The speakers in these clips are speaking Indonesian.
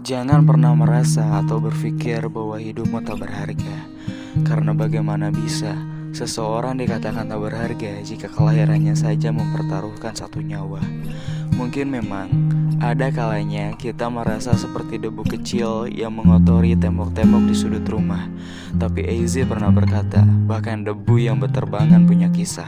Jangan pernah merasa atau berpikir bahwa hidupmu tak berharga Karena bagaimana bisa seseorang dikatakan tak berharga jika kelahirannya saja mempertaruhkan satu nyawa Mungkin memang ada kalanya kita merasa seperti debu kecil yang mengotori tembok-tembok di sudut rumah. Tapi Eizi pernah berkata, bahkan debu yang berterbangan punya kisah.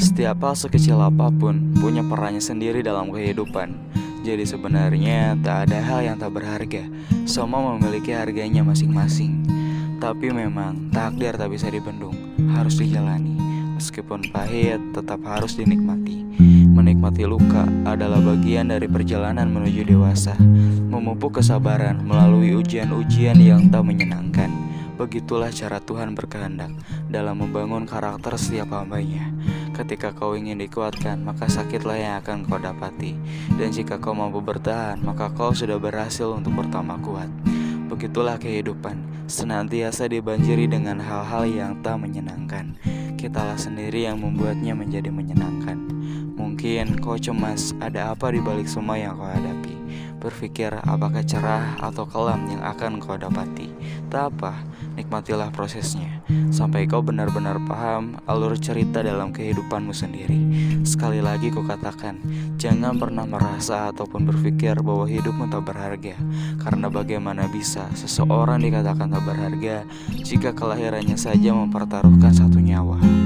Setiap hal sekecil apa pun punya perannya sendiri dalam kehidupan. Jadi sebenarnya tak ada hal yang tak berharga. Semua memiliki harganya masing-masing. Tapi memang takdir tak bisa dibendung, harus dijalani. Meskipun pahit, tetap harus dinikmati. Menikmati luka adalah bagian dari perjalanan menuju dewasa. Memupuk kesabaran melalui ujian-ujian yang tak menyenangkan. Begitulah cara Tuhan berkehendak dalam membangun karakter setiap hambanya. Ketika kau ingin dikuatkan, maka sakitlah yang akan kau dapati. Dan jika kau mampu bertahan, maka kau sudah berhasil untuk bertambah kuat. Begitulah kehidupan, senantiasa dibanjiri dengan hal-hal yang tak menyenangkan. Kitalah sendiri yang membuatnya menjadi menyenangkan. Mungkin kau cemas ada apa di balik semua yang kau hadapi. Berpikir apakah cerah atau kelam yang akan kau dapati. Tak apa, nikmatilah prosesnya. Sampai kau benar-benar paham alur cerita dalam kehidupanmu sendiri. Sekali lagi kau katakan, jangan pernah merasa ataupun berpikir bahwa hidupmu tak berharga. Karena bagaimana bisa seseorang dikatakan tak berharga jika kelahirannya saja mempertaruhkan satu nyawa.